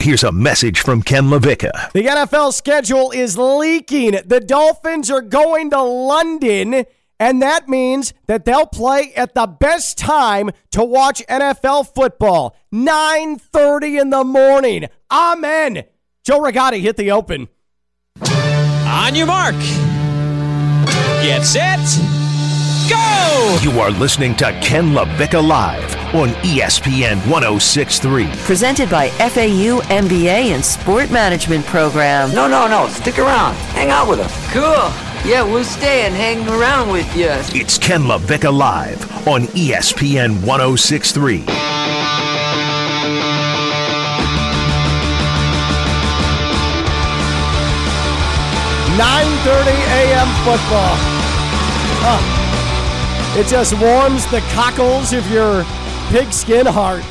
Here's a message from Ken LaVicka. The NFL schedule is leaking. The Dolphins are going to London, and that means that they'll play at the best time to watch NFL football. 9:30 in the morning. Amen. Joe Rigotti hit the open. On your mark. Get set. Go! You are listening to Ken LaVicka Live on ESPN 1063. Presented by FAU MBA and Sport Management Program. No, no, no. Stick around. Hang out with us. Cool. Yeah, we'll stay and hang around with you. It's Ken LaVicka Live on ESPN 1063. Nine thirty a.m. football. Ah. it just warms the cockles of your pigskin heart.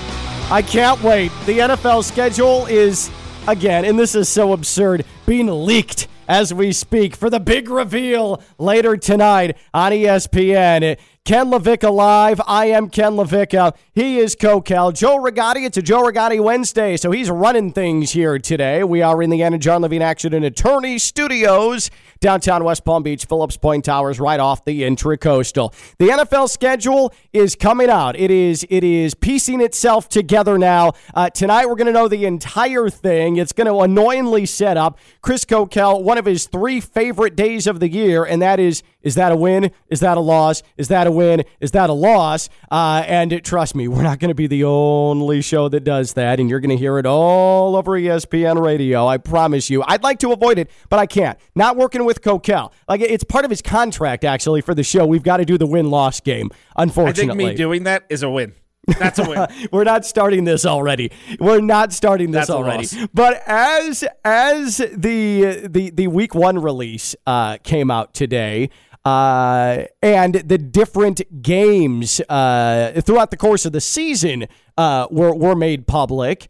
I can't wait. The NFL schedule is again, and this is so absurd, being leaked as we speak for the big reveal later tonight on ESPN. Ken LaVicka live. I am Ken LaVicka. He is Cocal. Joe Rigotti. It's a Joe Rigotti Wednesday, so he's running things here today. We are in the Anna John Levine Accident Attorney Studios, downtown West Palm Beach, Phillips Point Towers, right off the Intracoastal. The NFL schedule is coming out. It is it is piecing itself together now. Uh, tonight we're going to know the entire thing. It's going to annoyingly set up Chris Cocal one of his three favorite days of the year, and that is is that a win? Is that a loss? Is that a win? Is that a loss? Uh, and trust me, we're not going to be the only show that does that, and you're going to hear it all over ESPN radio. I promise you. I'd like to avoid it, but I can't. Not working with Coquel. Like it's part of his contract actually for the show. We've got to do the win loss game. Unfortunately, I think me doing that is a win. That's a win. we're not starting this already. We're not starting this That's already. But as as the the the week one release uh, came out today. Uh, and the different games uh, throughout the course of the season uh, were, were made public.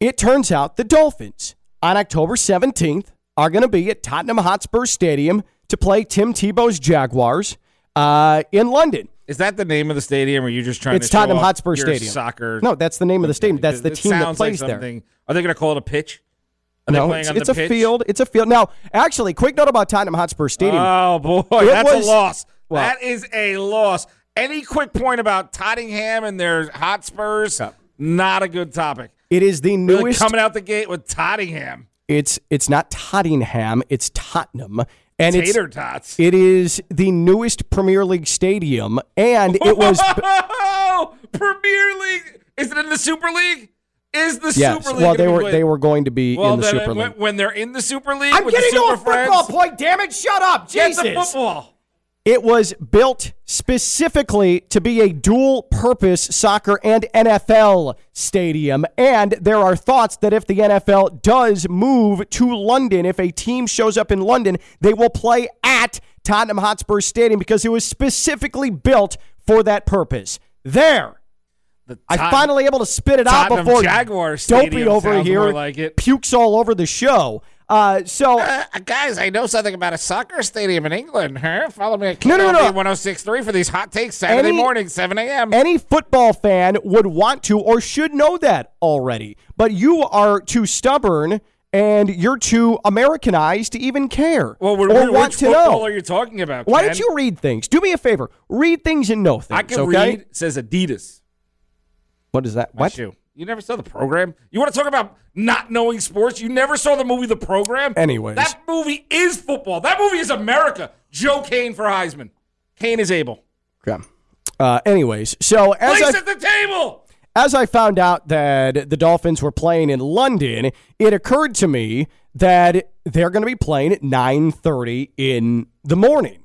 It turns out the Dolphins on October 17th are going to be at Tottenham Hotspur Stadium to play Tim Tebow's Jaguars uh, in London. Is that the name of the stadium, or are you just trying It's to Tottenham Hotspur Stadium. Soccer. No, that's the name of the stadium. That's the It team that sounds like plays there. Are they going to call it a pitch? Are No, it's, it's a pitch? field. It's a field. Now, actually, quick note about Tottenham Hotspur Stadium. Oh boy, It that's was- a loss. well- that is a loss. Any quick point about Tottenham and their Hotspurs? Not a good topic. it is the Really newest. coming out the gate with Tottenham. it's it's not Tottenham. It's Tottenham, and it's Tater tots. it is the newest Premier League stadium, and it was Premier League. Is it in the Super League? Is the yes. Super League? Well, they were played? they were going to be Well, in the Super uh, League. when they're in the Super League, I'm with getting the to a football Friends, point. Damn it! Shut up, Get the football. It was built specifically to be a dual purpose soccer and NFL stadium. And there are thoughts that if the NFL does move to London, if a team shows up in London, they will play at Tottenham Hotspur Stadium because it was specifically built for that purpose. There. The I Tot- finally able to spit it out before Jaguar Dopey over here like it. pukes all over the show. Uh, so Uh, guys, I know something about a soccer stadium in England. Huh? Follow me at No, no, no, no. 1063 for these hot takes Saturday Any- morning, 7 a.m. any football fan would want to or should know that already. But you are too stubborn and you're too Americanized to even care well, we're, or want to football know. are you talking about? Why don't you read things? Do me a favor. Read things and know things. I can okay? read. Says Adidas. What is that? My What? shoe. You never saw the program? You want to talk about not knowing sports? You never saw the movie The Program? Anyways. That movie is football. That movie is America. Joe Kane for Heisman. Kane is able. Okay. Uh, anyways, so as Place I, at the table. as I found out that the Dolphins were playing in London, it occurred to me that they're going to be playing at 9:30 in the morning.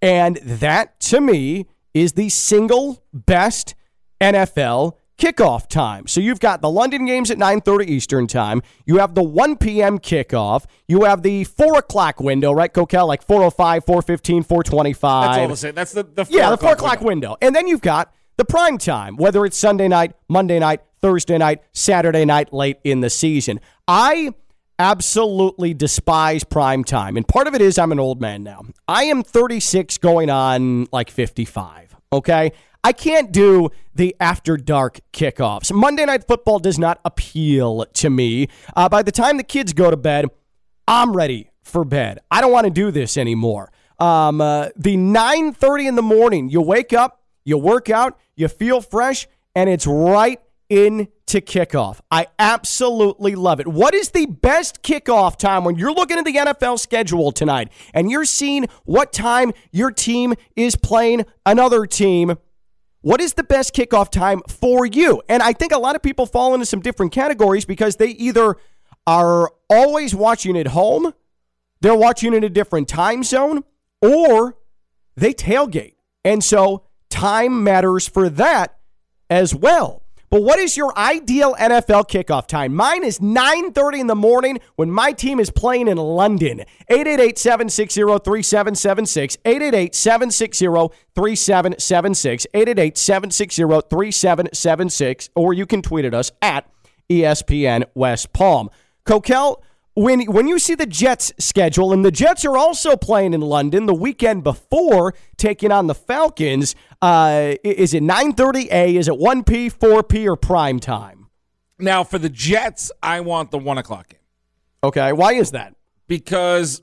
And that to me is the single best NFL kickoff time. So you've got the London games at 9:30 Eastern time. You have the 1 p.m. kickoff. You have the four o'clock window, right, Coquel? Like 405, 415, 425. That's all the same. That's the, the four Yeah, the four o'clock window. window. And then you've got the prime time, whether it's Sunday night, Monday night, Thursday night, Saturday night, late in the season. I absolutely despise prime time. And part of it is I'm an old man now. I am 36 going on like 55. Okay. I can't do the after dark kickoffs. Monday Night Football does not appeal to me. Uh, by the time the kids go to bed, I'm ready for bed. I don't want to do this anymore. Um, uh, the 9:30 in the morning, you wake up, you work out, you feel fresh, and it's right in to kickoff. I absolutely love it. What is the best kickoff time when you're looking at the NFL schedule tonight and you're seeing what time your team is playing another team? What is the best kickoff time for you? And I think a lot of people fall into some different categories because they either are always watching at home, they're watching in a different time zone, or they tailgate. And so time matters for that as well. But what is your ideal NFL kickoff time? Mine is 9:30 in the morning when my team is playing in London. 888-760-3776. 888-760-3776. 888-760-3776 or you can tweet at us at ESPN West Palm. Coquel, when when you see the Jets schedule, and the Jets are also playing in London the weekend before taking on the Falcons, uh, is it 9:30 a? Is it 1 p, 4 p, or prime time? Now, for the Jets, I want the one o'clock game Okay, why is that? because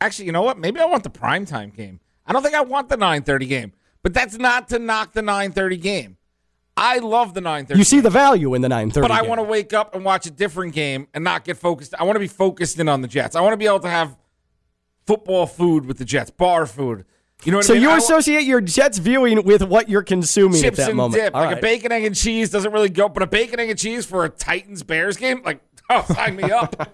actually, you know what? Maybe I want the prime time game. I don't think I want the 9:30 game, but that's not to knock the 9:30 game. I love the 9:30. You see the value in the 9:30. But I game. want to wake up and watch a different game and not get focused. I want to be focused in on the Jets. I want to be able to have football food with the Jets, bar food. You know what So I mean? you associate your Jets viewing with what you're consuming at that moment. dip, like right. a bacon, egg, and cheese doesn't really go. But a bacon, egg, and cheese for a Titans Bears game, like oh, sign me up.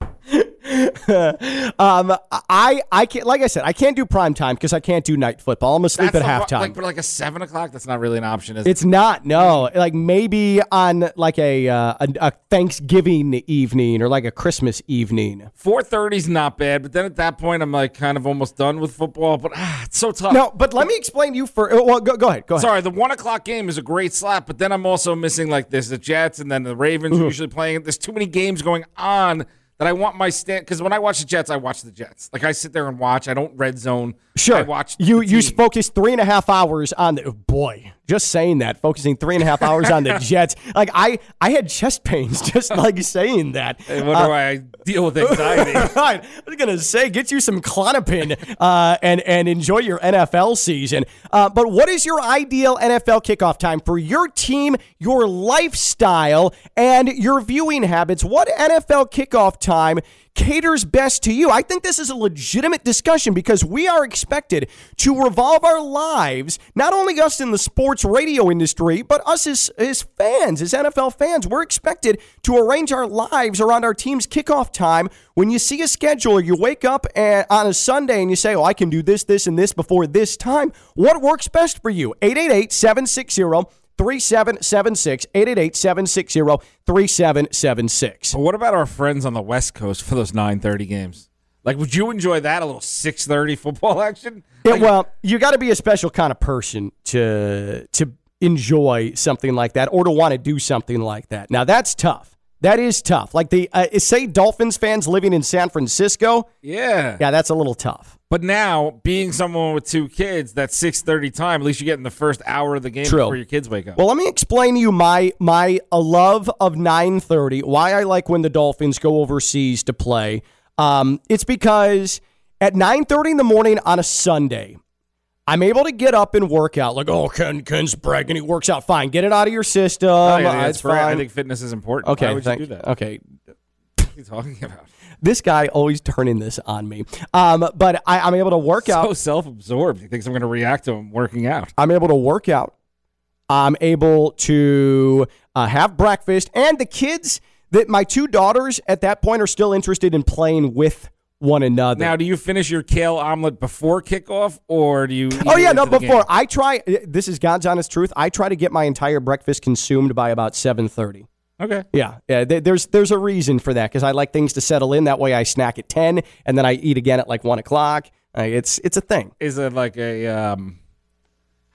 Um, I I can't like I said I can't do prime time because I can't do night football. I'm asleep That's at halftime. Like, but like a seven o'clock, that's not really an option. Is it? It's not no. Like maybe on like a, uh, a a Thanksgiving evening or like a Christmas evening. Four thirty's not bad, but then at that point, I'm like kind of almost done with football. But ah, it's so tough. No, but let me explain to you for. Well, go, go ahead. Go ahead. Sorry, the one o'clock game is a great slap, but then I'm also missing like this the Jets and then the Ravens Mm-hmm. are usually playing. There's too many games going on that I want my stand because when I watch the Jets, I watch the Jets. Like I sit there and watch. I don't red zone. Sure. I watch you. You team. focus three and a half hours on the. oh, boy, just saying that, focusing three and a half hours on the Jets. Like I, I had chest pains just like saying that. I wonder why I deal with anxiety. Right. I was gonna say, get you some Klonopin uh, and and enjoy your NFL season. Uh, but what is your ideal NFL kickoff time for your team, your lifestyle, and your viewing habits? What NFL kickoff time caters best to you? I think this is a legitimate discussion because we are expected to revolve our lives, not only us in the sports radio industry, but us as, as fans, as NFL fans. We're expected to arrange our lives around our team's kickoff time. When you see a schedule, you wake up and, on a Sunday and you say, Oh, I can do this, this, and this before this time. What works best for you? 888 760 3776. 888 760 3776. What about our friends on the West Coast for those 9:30 games? Like, would you enjoy that? A little 6:30 football action? Yeah, well, you got to be a special kind of person to to enjoy something like that or to want to do something like that. Now that's tough. That is tough. Like the uh, say Dolphins fans living in San Francisco. yeah. Yeah, that's a little tough. But now, being someone with two kids, that 6:30 time, at least you get in the first hour of the game True. before your kids wake up. Well, let me explain to you my my a love of 9:30. Why I like when the Dolphins go overseas to play. Um, it's because at 9:30 in the morning on a Sunday, I'm able to get up and work out. Like, oh, Ken Ken's bragging, he works out fine. Get it out of your system. I, think Uh, that's it's for- I think fitness is important. okay, Why would thank- you do that? Okay, What are you talking about? This guy always turning this on me. Um, but I, I'm able to work out. So self-absorbed. He thinks I'm going to react to him working out. I'm able to work out. I'm able to uh, have breakfast, and the kids that my two daughters at that point are still interested in playing with one another. Now, do you finish your kale omelet before kickoff, or do you? oh yeah, no. Before? I try, this is God's honest truth. I try to get my entire breakfast consumed by about seven thirty. Okay. Yeah, yeah. th- There's there's a reason for that because I like things to settle in. That way, I snack at ten, and then I eat again at like one o'clock. Uh, it's it's a thing. Is it like a um?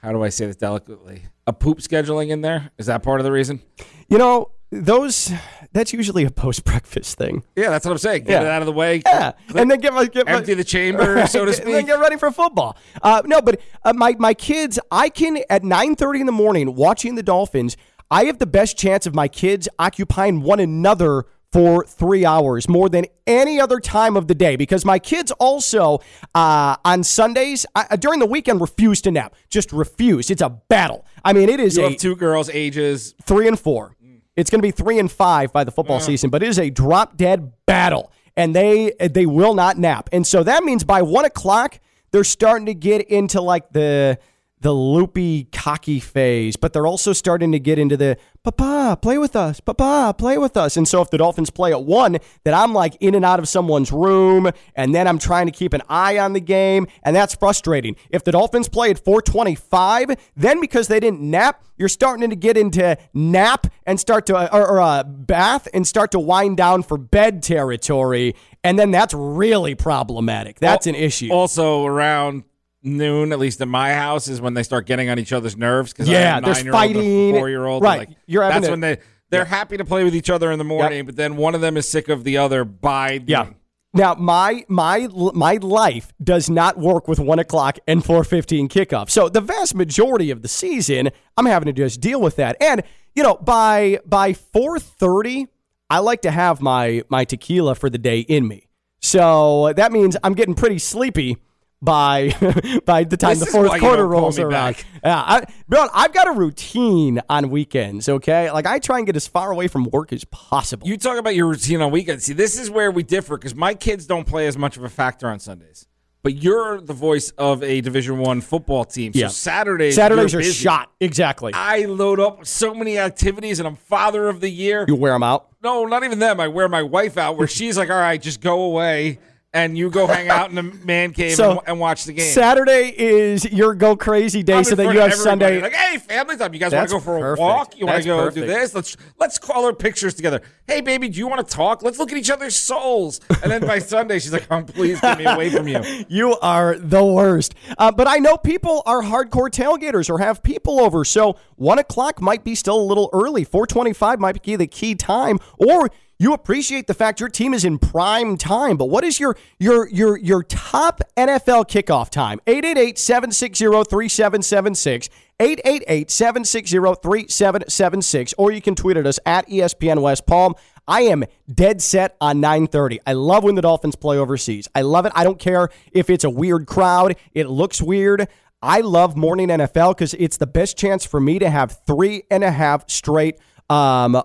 How do I say this delicately? A poop scheduling in there? Is that part of the reason? You know, those that's usually a post breakfast thing. Yeah, that's what I'm saying. Get Yeah. it out of the way. Yeah, Click- and then get my get my- empty the chamber, so to speak. and then get ready for football. Uh, no, but uh, my my kids, I can at nine thirty in the morning watching the Dolphins. I have the best chance of my kids occupying one another for three hours more than any other time of the day because my kids also uh, on Sundays uh, during the weekend refuse to nap. Just refuse. It's a battle. I mean, it is You a have two girls, ages. three and four. It's going to be three and five by the football season, but it is a drop dead battle, and they they will not nap. And so that means by one o'clock they're starting to get into like the the loopy cocky phase, but they're also starting to get into the papa play with us, papa play with us. And so if the Dolphins play at one, then I'm like in and out of someone's room, and then I'm trying to keep an eye on the game, and that's frustrating. If the Dolphins play at 425, then because they didn't nap, you're starting to get into nap and start to or, or uh, bath and start to wind down for bed territory, and then that's really problematic. That's an issue. Also, around noon, at least in my house, is when they start getting on each other's nerves. Because Yeah, there's fighting. four year old. Right. Like, You're that's when they they're happy to play with each other in the morning, but then one of them is sick of the other by Yeah. noon. Now my my my life does not work with one o'clock and four fifteen kickoff. So the vast majority of the season, I'm having to just deal with that. And you know, by by four thirty, I like to have my my tequila for the day in me. So that means I'm getting pretty sleepy by by the time This the fourth quarter rolls around. back. Yeah, I, Bill, I've got a routine on weekends. Okay, like I try and get as far away from work as possible. You talk about your routine on weekends. See, this is where we differ because my kids don't play as much of a factor on Sundays. But you're the voice of a Division One football team. So Yeah. Saturdays, Saturdays are busy. shot exactly. I load up so many activities, and I'm father of the year. You wear them out. No, not even them. I wear my wife out where she's like, all right, just go away and you go hang out in the man cave So, and, and watch the game. Saturday is your go crazy day, I'm so that you have everybody. Sunday. Like, hey, family time. You guys want to go for a perfect. walk? You want to go perfect. do this? Let's let's color pictures together. Hey, baby, do you want to talk? Let's look at each other's souls. And then by Sunday, she's like, oh, please get me away from you. You are the worst. Uh, but I know people are hardcore tailgaters or have people over, so one o'clock might be still a little early. Four twenty-five might be the key time, or you appreciate the fact your team is in prime time. But what is your your your your top NFL kickoff time? 888-760-3776. 888-760-3776. Or you can tweet at us at ESPN West Palm. I am dead set on 9:30. I love when the Dolphins play overseas. I love it. I don't care if it's a weird crowd. It looks weird. I love morning NFL because it's the best chance for me to have three and a half straight um,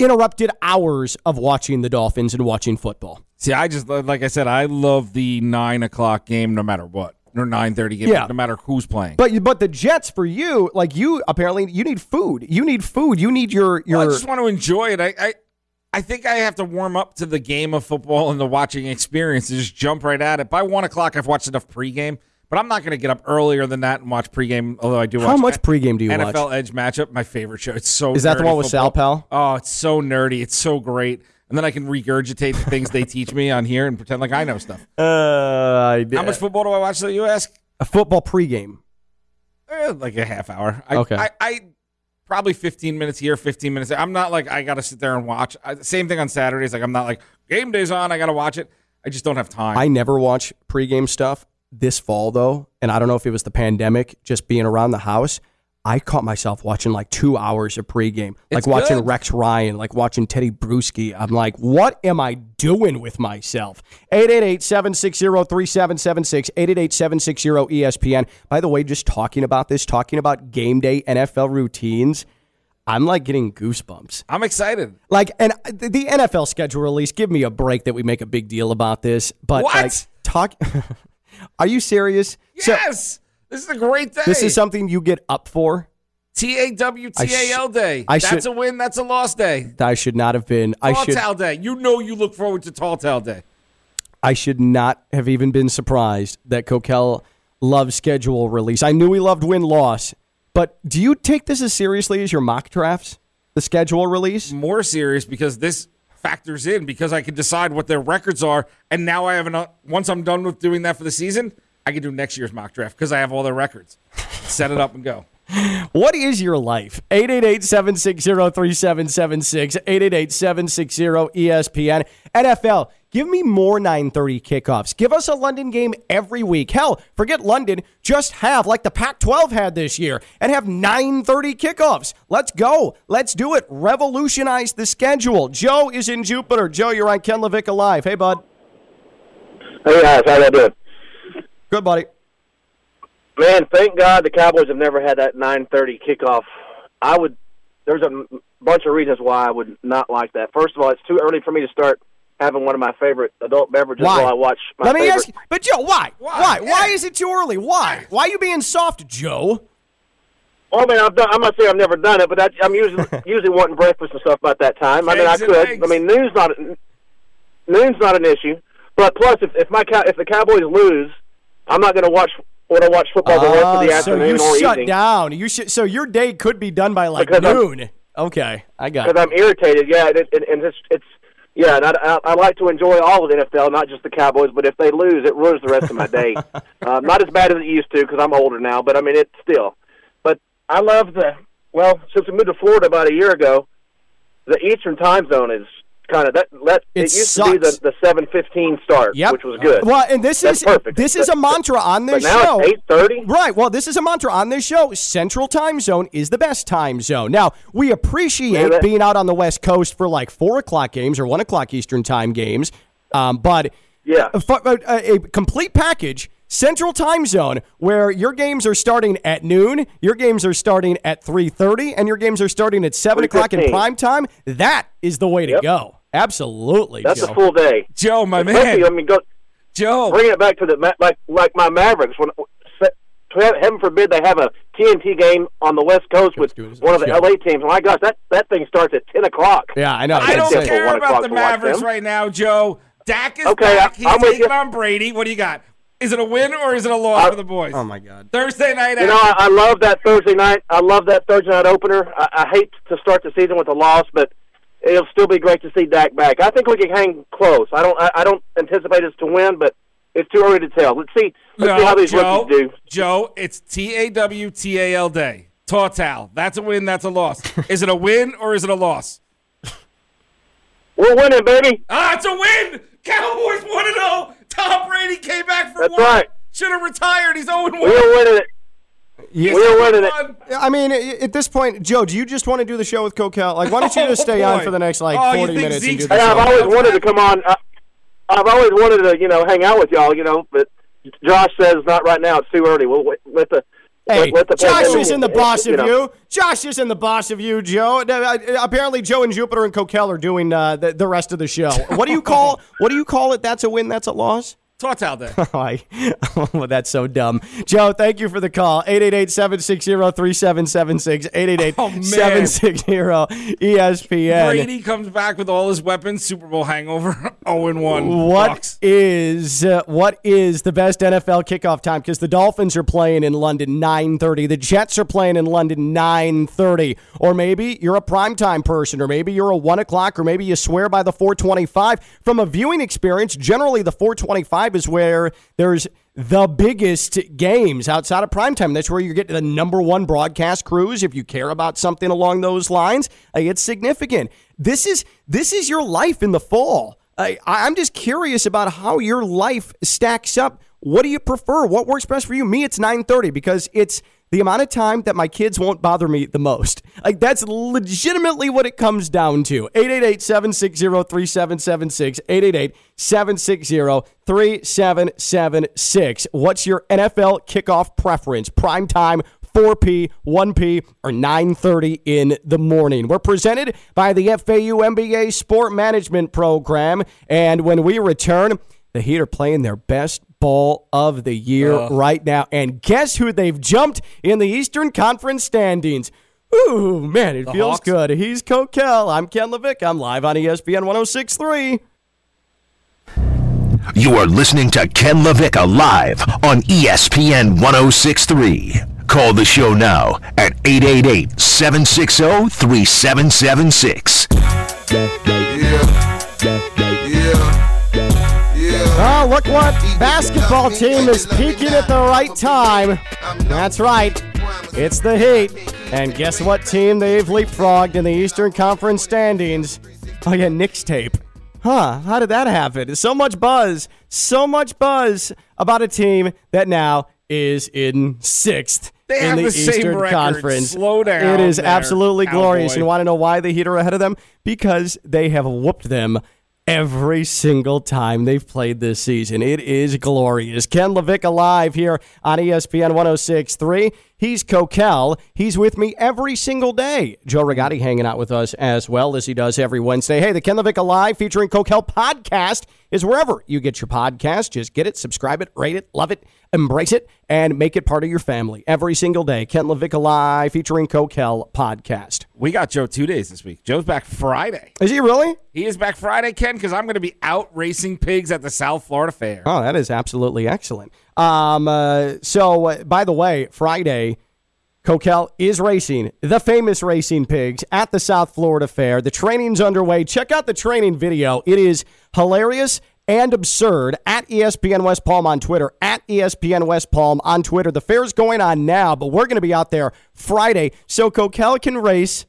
uninterrupted hours of watching the Dolphins and watching football. See, I just like I said, I love the nine o'clock game no matter what. Or nine thirty game, Yeah. no matter who's playing. But but the Jets for you, like you apparently you need food. You need food. You need your your Well, I just want to enjoy it. I, I I think I have to warm up to the game of football and the watching experience to just jump right at it. By one o'clock, I've watched enough pregame, but I'm not going to get up earlier than that and watch pregame. Although I do. How watch much pregame do you NFL watch? Edge matchup, my favorite show. It's so. Is that the one with Sal. Pal? Oh, it's so nerdy. It's so great. And then I can regurgitate the things they teach me on here and pretend like I know stuff. Uh, I do. How much football do I watch? So you ask? a football pregame? Eh, like a half hour. I, Okay. I, I probably 15 minutes here, 15 minutes. There. I'm not like I got to sit there and watch. I, same thing on Saturdays. Like I'm not like game days on. I got to watch it. I just don't have time. I never watch pregame stuff this fall though, and I don't know if it was the pandemic, just being around the house. I caught myself watching like two hours of pregame, like It's watching good. Rex Ryan, like watching Tedy Bruschi. I'm like, what am I doing with myself? 888-760-3776, 888-760-ESPN. By the way, just talking about this, talking about game day NFL routines, I'm like getting goosebumps. I'm excited. Like, and the NFL schedule release, give me a break that we make a big deal about this. But What? like, talk. Are you serious? So Yes, this is a great day. this is something you get up for. T A W T A L day. I That's should- a win. That's a loss day. that I should not have been. I Tall should. Tale day. You know you look forward to Tall Tale day. I should not have even been surprised that Coquel loved schedule release. I knew he loved win loss, but do you take this as seriously as your mock drafts? The schedule release. More serious because this factors in because I can decide what their records are, and now I have enough. Once I'm done with doing that for the season, I can do next year's mock draft because I have all their records. Set it up and go. What is your life? 888-760-3776, 888-760-ESPN. NFL, give me more 930 kickoffs. Give us a London game every week. Hell, forget London, just have like the Pac-12 had this year and have 930 kickoffs. Let's go. Let's do it. Revolutionize the schedule. Joe is in Jupiter. Joe, you're on Ken LaVicka Live. Hey, bud. Hey guys, how you doing? Good, buddy. Man, thank God the Cowboys have never had that 9:30 kickoff. I would. There's a bunch of reasons why I would not like that. First of all, it's too early for me to start having one of my favorite adult beverages Why? while I watch my Let me favorite. ask you, but Joe, why? Why? Why, Yeah. is it too early? Why? Why are you being soft, Joe? Well, I mean, I've done, I'm not saying I've never done it, but that, I'm usually usually wanting breakfast and stuff about that time. I mean, I Eggs and could. eggs. I mean, noon's not noon's not an issue. But plus, if if my Cow- if the Cowboys lose, I'm not going to watch. Want to watch football the rest of the Oh, so you or shut evening down. You should. So your day could be done by like Because I'm- noon. okay, I got because. I'm irritated. Yeah, and, it, and and it's it's yeah, and I, I, I like to enjoy all of the NFL, not just the Cowboys. But if they lose, it ruins the rest of my day. um, not as bad as it used to because I'm older now, but I mean it's still. But I love the well since we moved to Florida about a year ago, the Eastern Time Zone is kind of that. That It it, used to be the the seven fifteen start, Yep. which was good. Well, and this That's is perfect. this is a mantra on this now show. eight thirty. Right. Well, this is a mantra on this show. Central time zone is the best time zone. Now, we appreciate Yeah, being out on the West Coast for like four o'clock games or one o'clock Eastern time games. Um, but Yeah. a, a, a complete package, Central time zone, where your games are starting at noon, your games are starting at three thirty, and your games are starting at seven o'clock in prime time. That is the way to Yep. go. Absolutely, That's Joe. a full day. Joe, my Especially, man. I mean, go Joe. bring it back to the like like my Mavericks. When heaven forbid they have a TNT game on the West Coast with do it as a one of the show. LA teams. Oh my gosh, that that thing starts at ten o'clock. yeah, I know. I don't care about the Mavericks right now, Joe. Dak is Okay, back. I- He's I'm with taking on Brady. What do you got? Is it a win or is it a loss I- for the boys? Oh my God. Thursday night. You know, I, I love that Thursday night. I love that Thursday night opener. I, I hate to start the season with a loss, but it'll still be great to see Dak back. I think we can hang close. I don't. I, I don't anticipate us to win, but it's too early to tell. Let's see. Let's no, see how these Joe, rookies do. Joe, it's T A W T A L day. Total. That's a win. That's a loss. is it a win or is it a loss? We're winning, baby. Ah, it's a win. Cowboys one and zero. Tom Brady came back for That's one. right. Should have retired. He's zero and We're winning it. We're oh winning it. I mean, at this point, Joe, do you just want to do the show with Cocal? Like, why don't you oh, just stay Oh, on for the next like Oh, you forty think minutes and do the Hey, show? I've always wanted to come on. I, I've always wanted to, you know, hang out with y'all, you know, but Josh says not right now. It's too early. We'll wait, let the Hey, let, let Josh is in the boss of know. you. Josh is in the boss of you, Joe. Uh, uh, Apparently, Joe and Jupiter and Coquel are doing uh, the, the rest of the show. What do you call? what do you call it? That's a win. That's a loss. Day. Oh, I, oh, that's so dumb. Joe, thank you for the call. 888-760-3776. Oh, 888-760-ESPN. Brady comes back with all his weapons. Super Bowl hangover. zero and one. What Bucks. is uh, what is the best NFL kickoff time? Because the Dolphins are playing in London 9:30, the Jets are playing in London 9:30, or maybe you're a primetime person, or maybe you're a one o'clock, or maybe you swear by the 425. From a viewing experience, generally the 425 is where there's the biggest games outside of primetime. That's where you get the number one broadcast crews. If you care about something along those lines, it's significant. This is this is your life in the fall. I, I'm just curious about how your life stacks up. What do you prefer? What works best for you? Me, it's 9:30 because it's the amount of time that my kids won't bother me the most. Like that's legitimately what it comes down to. 888-760-3776. 888-760-3776. What's your NFL kickoff preference? Prime time 4P, 1P, or 9:30 in the morning. We're presented by the FAU MBA Sport Management Program, and when we return, the Heat are playing their best ball of the year right now. And guess who they've jumped in the Eastern Conference standings? Ooh, man, it feels Hawks? good. He's Coquel. I'm Ken Levick. I'm live on ESPN 1063. You are listening to Ken LaVicka live on ESPN 1063. Call the show now at 888 760 3776. Oh, look what basketball team is peaking at the right time. That's right. It's the Heat. And guess what team they've leapfrogged in the Eastern Conference standings? Oh, yeah, Knicks tape. Huh, how did that happen? So much buzz, so much buzz about a team that now is in sixth They in the, the Eastern. Conference. Slow down It is there, absolutely glorious. cowboy. And want to know why the Heat are ahead of them? Because they have whooped them every single time they've played this season. It is glorious. Ken LaVicka live here on ESPN 1063. He's Coquel. He's with me every single day. Joe Rigotti hanging out with us as well as he does every Wednesday. Hey, the Ken LaVicka Live featuring Coquel podcast is wherever you get your podcast. Just get it, subscribe it, rate it, love it, embrace it, and make it part of your family every single day. Ken LaVicka Live featuring Coquel podcast. We got Joe two days this week. Joe's back Friday. Is he really? He is back Friday, Ken, because I'm going to be out racing pigs at the South Florida Fair. Oh, that is absolutely excellent. Um, uh, so, uh, by the way, Friday, Coquel is racing the famous racing pigs at the South Florida Fair. The training's underway. Check out the training video. It is hilarious and absurd at ESPN West Palm on Twitter, at ESPN West Palm on Twitter. The fair's going on now, but we're going to be out there Friday so Coquel can race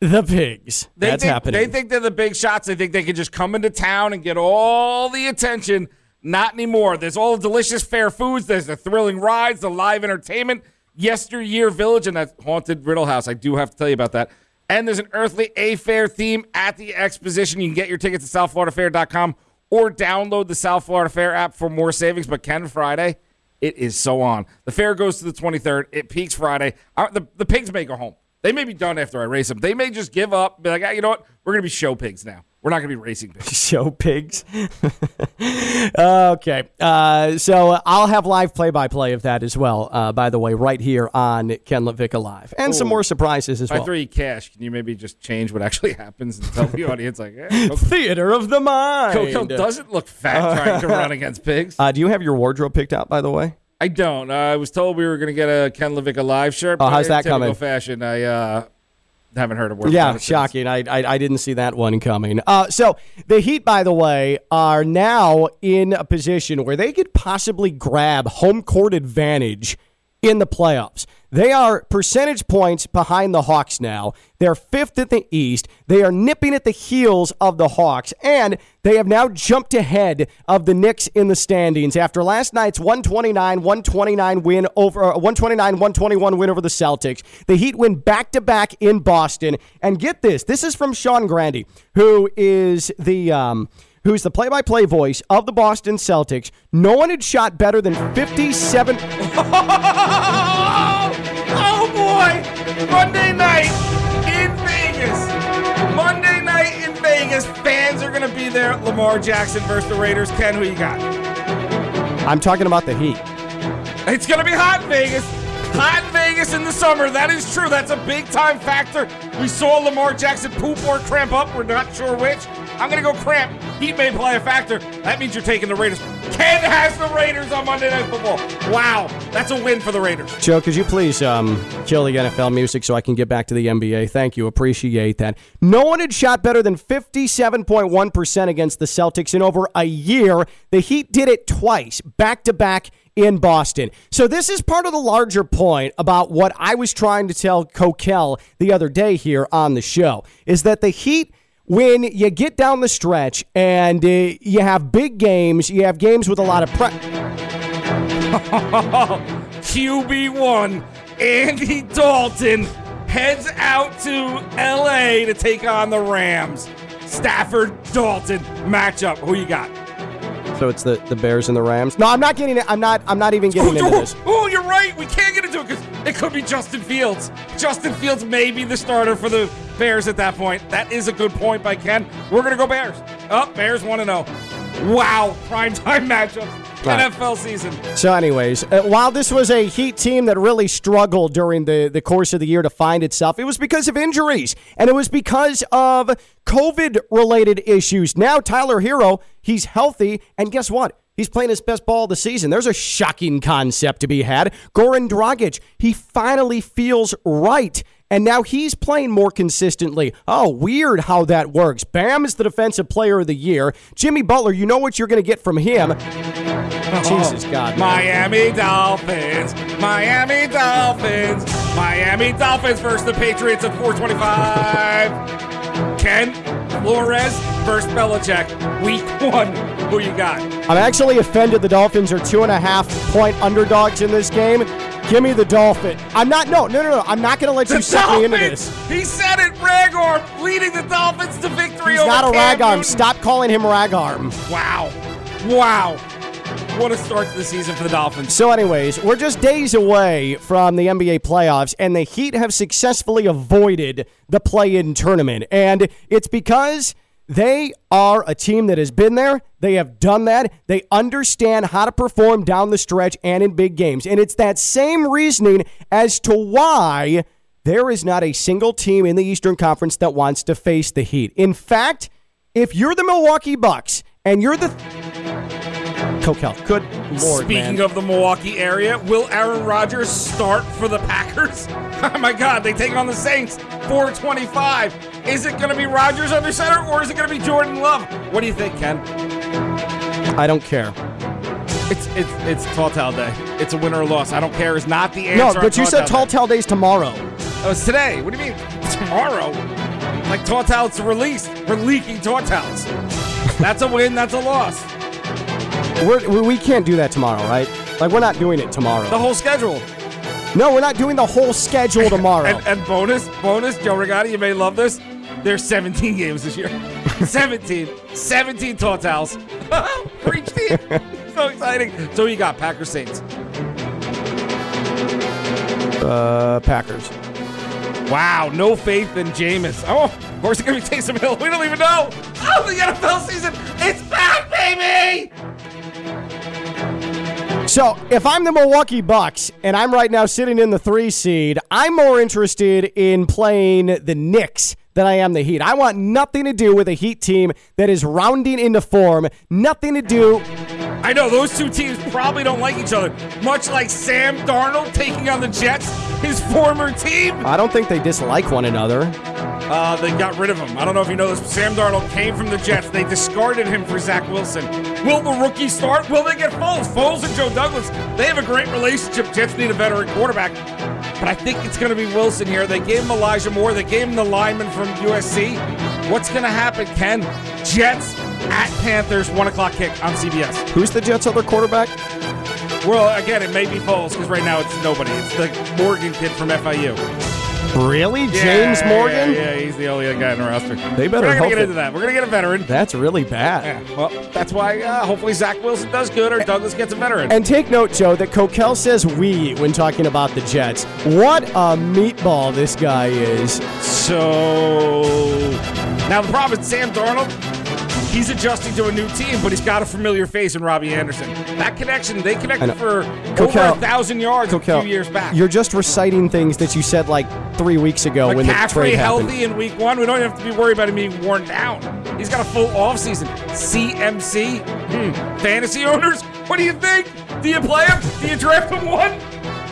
the pigs. They That's think, happening. They think they're the big shots. They think they can just come into town and get all the attention. Not anymore. There's all the delicious fair foods. There's the thrilling rides, the live entertainment, yesteryear village, and that haunted Riddle House. I do have to tell you about that. And there's an earthly A Fair theme at the exposition. You can get your tickets at southfloridafair.com or download the South Florida Fair app for more savings. But Ken Friday, it is so on. The fair goes to the 23rd. It peaks Friday. Uh, The, the pigs may go home. They may be done after I race them. They may just give up, be like, ah, you know what? We're going to be show pigs now. We're not going to be racing pigs. show pigs. okay. Uh, so I'll have live play by play of that as well, uh, by the way, right here on Ken LaVicka Live. And some more surprises as I well. throw you cash, can you maybe just change what actually happens and tell the audience, like, eh, Theater of the mind. Coco doesn't look fat trying to run against pigs? Uh, do you have your wardrobe picked out, by the way? I don't. Uh, I was told we were going to get a Ken LaVicka Live shirt. Oh, how's that coming? fashion, I uh, haven't heard a word Yeah, shocking. I, I I didn't see that one coming. Uh, so the Heat, by the way, are now in a position where they could possibly grab home court advantage in the playoffs. They are percentage points behind the Hawks now. They're fifth in the East. They are nipping at the heels of the Hawks, and they have now jumped ahead of the Knicks in the standings after last night's 129 129 win over uh, 129 121 win over the Celtics. The Heat win back to back in Boston. And get this this is from Sean Grande, who is the. Um, who's the play by play voice of the Boston Celtics? No one had shot better than 57. 57- Monday night in Vegas. Monday night in Vegas, fans are going to be there. Lamar Jackson versus the Raiders. Ken, who you got? I'm talking about the Heat. It's going to be hot in Vegas. Hot in Vegas in the summer. That is true. That's a big time factor. We saw Lamar Jackson poop or cramp up. We're not sure which. I'm going to go cramp. Heat may play a factor. That means you're taking the Raiders. Ken has the Raiders on Monday Night Football. Wow. That's a win for the Raiders. Joe, could you please um, kill the NFL music so I can get back to the NBA? Thank you. Appreciate that. No one had shot better than 57.1% against the Celtics in over a year. The Heat did it twice, back to back in Boston. So this is part of the larger point about what I was trying to tell Coquel the other day here on the show is that the Heat when you get down the stretch and uh, you have big games, you have games with a lot of pressure. QB1, Andy Dalton heads out to LA to take on the Rams. Stafford Dalton matchup. Who you got? So it's the, the Bears and the Rams. No, I'm not getting it. I'm not. I'm not even getting into Oh, this. oh, you're right. We can't get into it because it could be Justin Fields. Justin Fields may be the starter for the Bears at that point. That is a good point by Ken. We're to go Bears. Up, oh, Bears 1 to 0. Wow, prime primetime matchup. Right. NFL season. So, anyways, uh, while this was a Heat team that really struggled during the, the course of the year to find itself, it was because of injuries and it was because of COVID related issues. Now, Tyler Herro, he's healthy, and guess what? He's playing his best ball of the season. There's a shocking concept to be had. Goran Dragic, he finally feels right. and now he's playing more consistently. Oh, weird how that works. Bam is the defensive player of the year. Jimmy Butler, you know what you're going to get from him. Jesus God. Miami Dolphins. Miami Dolphins. Miami Dolphins versus the Patriots at 425. Ken Flores versus Belichick. Week one. Who you got? I'm actually offended the Dolphins are two and a half point underdogs in this game. Give me the Dolphin. I'm not, no, no, no, no. I'm not going to let you The suck me into this. He said it. Ragarm leading the Dolphins to victory He's not a Cam ragarm. Newton. Stop calling him ragarm. Wow. Wow. What a start to the season for the Dolphins. So, anyways, we're just days away from the NBA playoffs, and the Heat have successfully avoided the play in tournament. And it's because they are a team that has been there. They have done that. They understand how to perform down the stretch and in big games. And it's that same reasoning as to why there is not a single team in the Eastern Conference that wants to face the Heat. In fact, if you're the Milwaukee Bucks and you're the Coquel, good lord, Speaking man. of the Milwaukee area, will Aaron Rodgers start for the Packers? Oh my God, they take on the Saints. 425. Is it going to be Rodgers under center or is it going to be Jordan Love? What do you think, Ken? I don't care. It's it's it's Tall Tale Day. It's a win or a loss. I don't care. Is not the answer. No, but you said Tall tale Day. Day's tomorrow. Oh, it's today. What do you mean tomorrow? Like Tall Tale, it's released. We're leaking Tall Tales. That's a win. That's a loss. We're, we we can't do that tomorrow, right? Like we're not doing it tomorrow. The whole schedule. no, we're not doing the whole schedule tomorrow. And, and bonus, bonus, Joe Rigotti, you may love this. There's 17 games this year. 17. 17 totals for each team. so exciting. So you got Packers Saints. uh, Packers. Wow, no faith in Jameis. Oh, of course it's going to be Taysom Hill. We don't even know. Oh, the NFL season. It's back, baby. So if I'm the Milwaukee Bucks and I'm right now sitting in the three seed, I'm more interested in playing the Knicks than I am the Heat. I want nothing to do with a Heat team that is rounding into form. Nothing to do. I know those two teams probably don't like each other, much like Sam Darnold taking on the Jets, his former team. I don't think they dislike one another. Uh, they got rid of him. I don't know if you know this. Sam Darnold came from the Jets. They discarded him for Zach Wilson. Will the rookie start? Will they get Foles? Foles and Joe Douglas, they have a great relationship. Jets need a veteran quarterback. But I think it's going to be Wilson here. They gave him Elijah Moore. They gave him the lineman from USC. What's going to happen, Ken? Jets at Panthers, 1 o'clock kick on CBS. Who's the Jets' other quarterback? Well, again, it may be Foles because right now it's nobody. It's the Morgan kid from FIU. Really, James yeah, Morgan? Yeah, yeah, he's the only other guy in the roster. They better We're not hope going to get it- into that. We're going to get a veteran. That's really bad. Yeah, well, that's why uh, hopefully Zach Wilson does good or Douglas gets a veteran. And take note, Joe, that Coquel says we when talking about the Jets. What a meatball this guy is. so now the problem is Sam Darnold. He's adjusting to a new team, but he's got a familiar face in Robbie Anderson. That connection, they connected for Coquel- over a thousand yards a few years back. You're just reciting things that you said like three weeks ago when the McCaffrey trade happened. healthy in week one. We don't have to be worried about him being worn down. He's got a full offseason. CMC. Hmm. Fantasy owners, what do you think? Do you play him? Do you draft him one?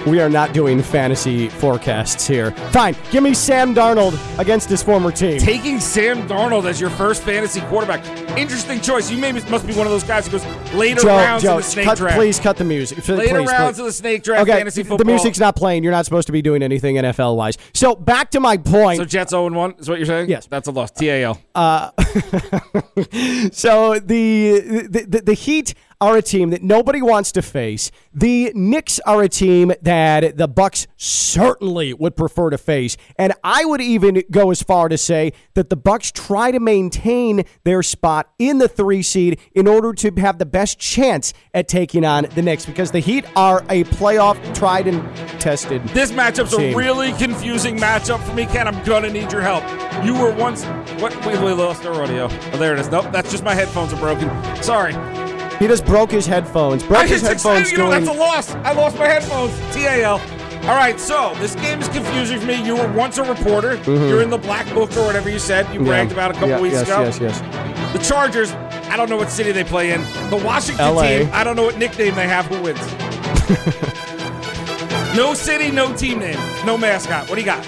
We are not doing fantasy forecasts here. Fine, give me Sam Darnold against his former team. Taking Sam Darnold as your first fantasy quarterback. Interesting choice. You maybe must be one of those guys who goes later Joe, rounds Joe, in the snake cut, draft. please cut the music. Later please, rounds please. of the snake draft Okay, fantasy football. the music's not playing. You're not supposed to be doing anything NFL wise. So back to my point. So Jets 0 1 is what you're saying? Yes. That's a loss. TAL. Uh, so the, the the the Heat are a team that nobody wants to face. The Knicks are a team that the Bucks certainly would prefer to face, and I would even go as far to say that the Bucks try to maintain their spot in the three seed in order to have the best chance at taking on the Knicks because the Heat are a playoff tried and tested. This matchup's team. a really confusing matchup for me, Ken. I'm gonna need your help. You were once what we, we lost our audio. Oh, there it is. Nope, that's just my headphones are broken. Sorry. He just broke his headphones. Broke his headphones. You know, that's a loss. I lost my headphones. TAL. All right, so this game is confusing for me. You were once a reporter. You're in the black book or whatever you said. You bragged about a couple. Yeah, weeks yes, ago. Yes, yes, The Chargers, I don't know what city they play in. The Washington LA. team, I don't know what nickname they have. Who wins? no city, no team name, no mascot. What do you got?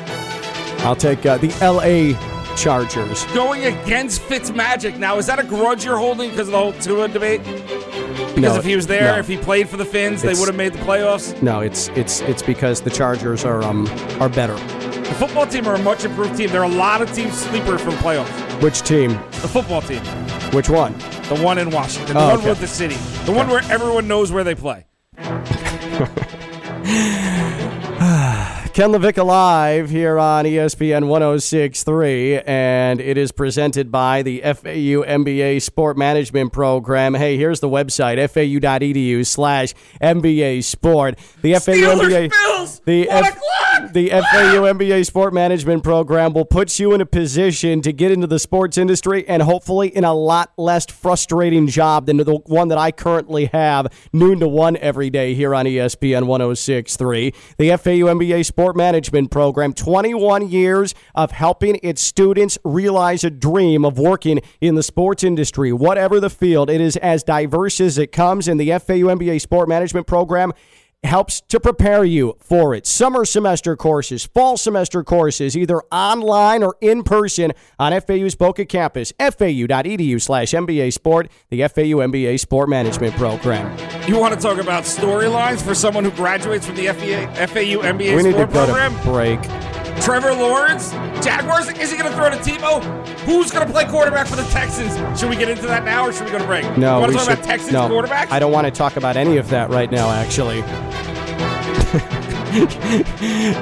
I'll take uh, the L.A. Chargers. Going against Fitzmagic. Now, is that a grudge you're holding because of the whole Tua debate? Because No, if he was there, no. if he played for the Finns, they would have made the playoffs. No, it's it's it's because the Chargers are um are better. The football team are a much improved team. There are a lot of teams sleeper for the playoffs. Which team? The football team, Which one? the one in Washington, the Oh, one okay. with the city, the one where everyone knows where they play. Ken LaVicka Live here on ESPN 1063, and it is presented by the FAU MBA Sport Management Program. Hey, here's the website, fau.edu slash MBA Sport. The FAU Steelers, MBA. Bills, The, F- the FAU MBA Sport Management Program will put you in a position to get into the sports industry and hopefully in a lot less frustrating job than the one that I currently have, noon to one every day here on ESPN 1063. The FAU MBA Sport Management Program, 21 years of helping its students realize a dream of working in the sports industry. Whatever the field, it is as diverse as it comes, and the FAU MBA Sport Management Program helps to prepare you for it. Summer semester courses, fall semester courses, either online or in person on FAU's Boca campus, fau.edu slash MBA Sport, the FAU MBA Sport Management Program. You want to talk about storylines for someone who graduates from the FEA, FAU MBA we need to sport program? break. Trevor Lawrence, Jaguars. Is he going to throw to Tebow? Who's going to play quarterback for the Texans? Should we get into that now, or should we go to break? No, you want we to talk should, about Texans no, quarterbacks? I don't want to talk about any of that right now, actually.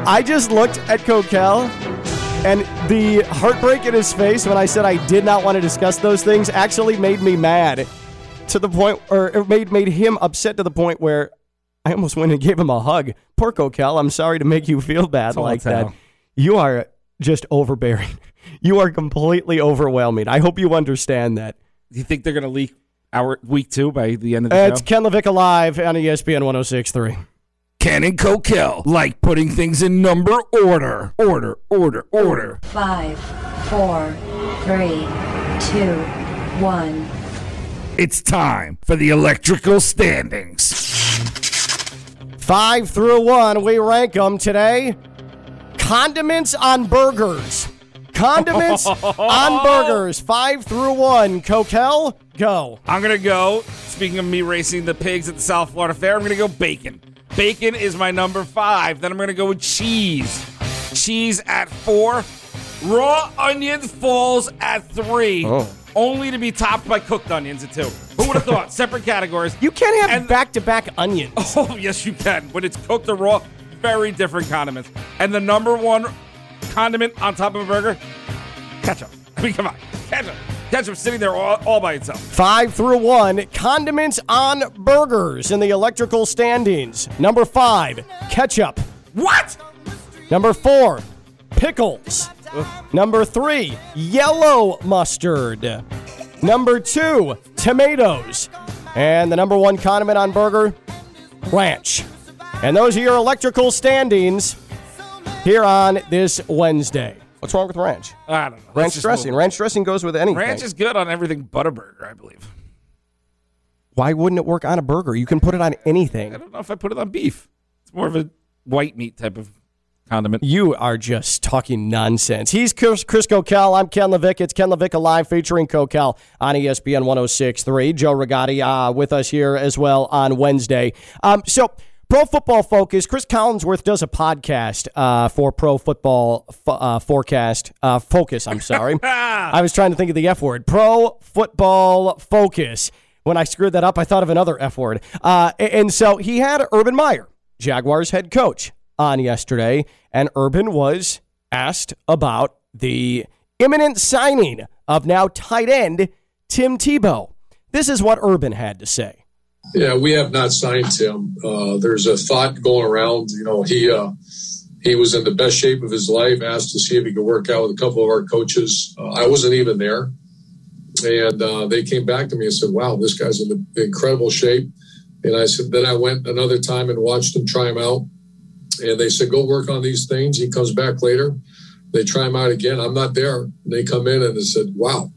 I just looked at Coquel and the heartbreak in his face when I said I did not want to discuss those things actually made me mad to the point, or it made, made him upset to the point where I almost went and gave him a hug. Poor Coquel, I'm sorry to make you feel bad all like tell. that. You are just overbearing. You are completely overwhelming. I hope you understand that. Do you think they're going to leak our week two by the end of the Uh, It's? Ken LaVicka Live on ESPN 1063. Ken and Coquel like putting things in number order. Order, order, order. Five, four, three, two, one. It's time for the electrical standings. Five through one, we rank them today. Condiments on burgers. Condiments on burgers. Five through one. Coquel, go. I'm going to go, speaking of me racing the pigs at the South Florida Fair, I'm going to go bacon. Bacon is my number five. Then I'm going to go with cheese. Cheese at four. Raw onions falls at three. Oh. Only to be topped by cooked onions at two. Who would have thought? Separate categories. You can't have back to back onions. Oh, yes, you can. When it's cooked or raw, very different condiments. And the number one condiment on top of a burger, ketchup. I mean, come on, ketchup. Ketchup sitting there all, all by itself. Five through one, condiments on burgers in the electrical standings. Number five, ketchup. What? Number four, pickles. Number three, yellow mustard. Number two, tomatoes. And the number one condiment on burger, ranch. And those are your electrical standings here on this Wednesday. What's wrong with ranch? I don't know. Ranch dressing. Ranch dressing goes with anything. Ranch is good on everything but a burger, I believe. Why wouldn't it work on a burger? You can put it on anything. I don't know if I put it on beef. It's more of a white meat type of condiment. You are just talking nonsense. He's Chris, Chris Coquel. I'm Ken LaVicka. It's Ken LaVicka Live featuring Coquel on ESPN 1063. Joe Rigotti uh, with us here as well on Wednesday. Um, so, Pro Football Focus, Chris Collinsworth does a podcast uh, for Pro Football Fo- uh, Forecast. Uh, Focus, I'm sorry. I was trying to think of the F word. Pro Football Focus. When I screwed that up, I thought of another F word. Uh, and so he had Urban Meyer, Jaguars head coach, on yesterday, and Urban was asked about the imminent signing of now tight end Tim Tebow. This is what Urban had to say. Yeah, we have not signed him. Uh, there's a thought going around. You know, he uh, he was in the best shape of his life. Asked to see if he could work out with a couple of our coaches. Uh, I wasn't even there, and uh, they came back to me and said, "Wow, this guy's in incredible shape." And I said, then I went another time and watched him try him out, and they said, "Go work on these things." He comes back later. They try him out again. I'm not there. They come in and they said, "Wow."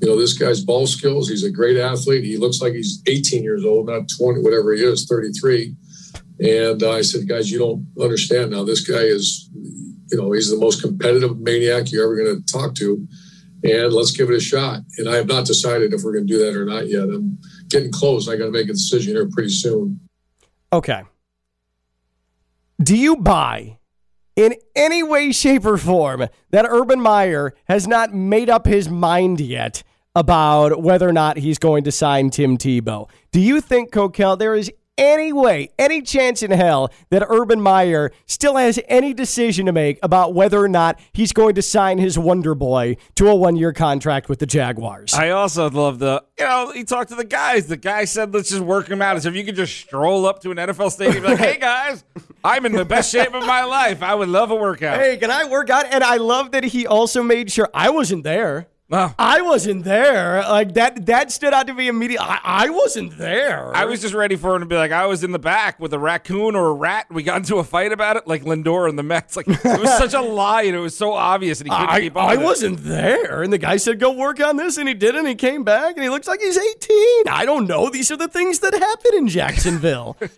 You know, this guy's ball skills. He's a great athlete. He looks like he's 18 years old, not 20, whatever he is, 33. And uh, I said, guys, you don't understand now. This guy is you know, he's the most competitive maniac you're ever going to talk to. And let's give it a shot. And I have not decided if we're going to do that or not yet. I'm getting close. I got to make a decision here pretty soon. Okay. Do you buy in any way, shape, or form that Urban Meyer has not made up his mind yet about whether or not he's going to sign Tim Tebow? Do you think, Coquel, there is any way, any chance in hell that Urban Meyer still has any decision to make about whether or not he's going to sign his Wonder Boy to a one year contract with the Jaguars? I also love the, you know, he talked to the guys. The guy said, let's just work him out. As if you could just stroll up to an NFL stadium and be like, hey, guys, I'm in the best shape of my life. I would love a workout. Hey, can I work out? And I love that he also made sure I wasn't there. Oh. I wasn't there. Like that that stood out to me immediately. I, I wasn't there. I was just ready for him to be like, I was in the back with a raccoon or a rat. We got into a fight about it, like Lindor and the Mets. Like it was such a lie, and it was so obvious, and he couldn't I, keep on. I wasn't there. And the guy said, go work on this. And he did. And he came back and he looks like he's 18. I don't know. These are the things that happen in Jacksonville.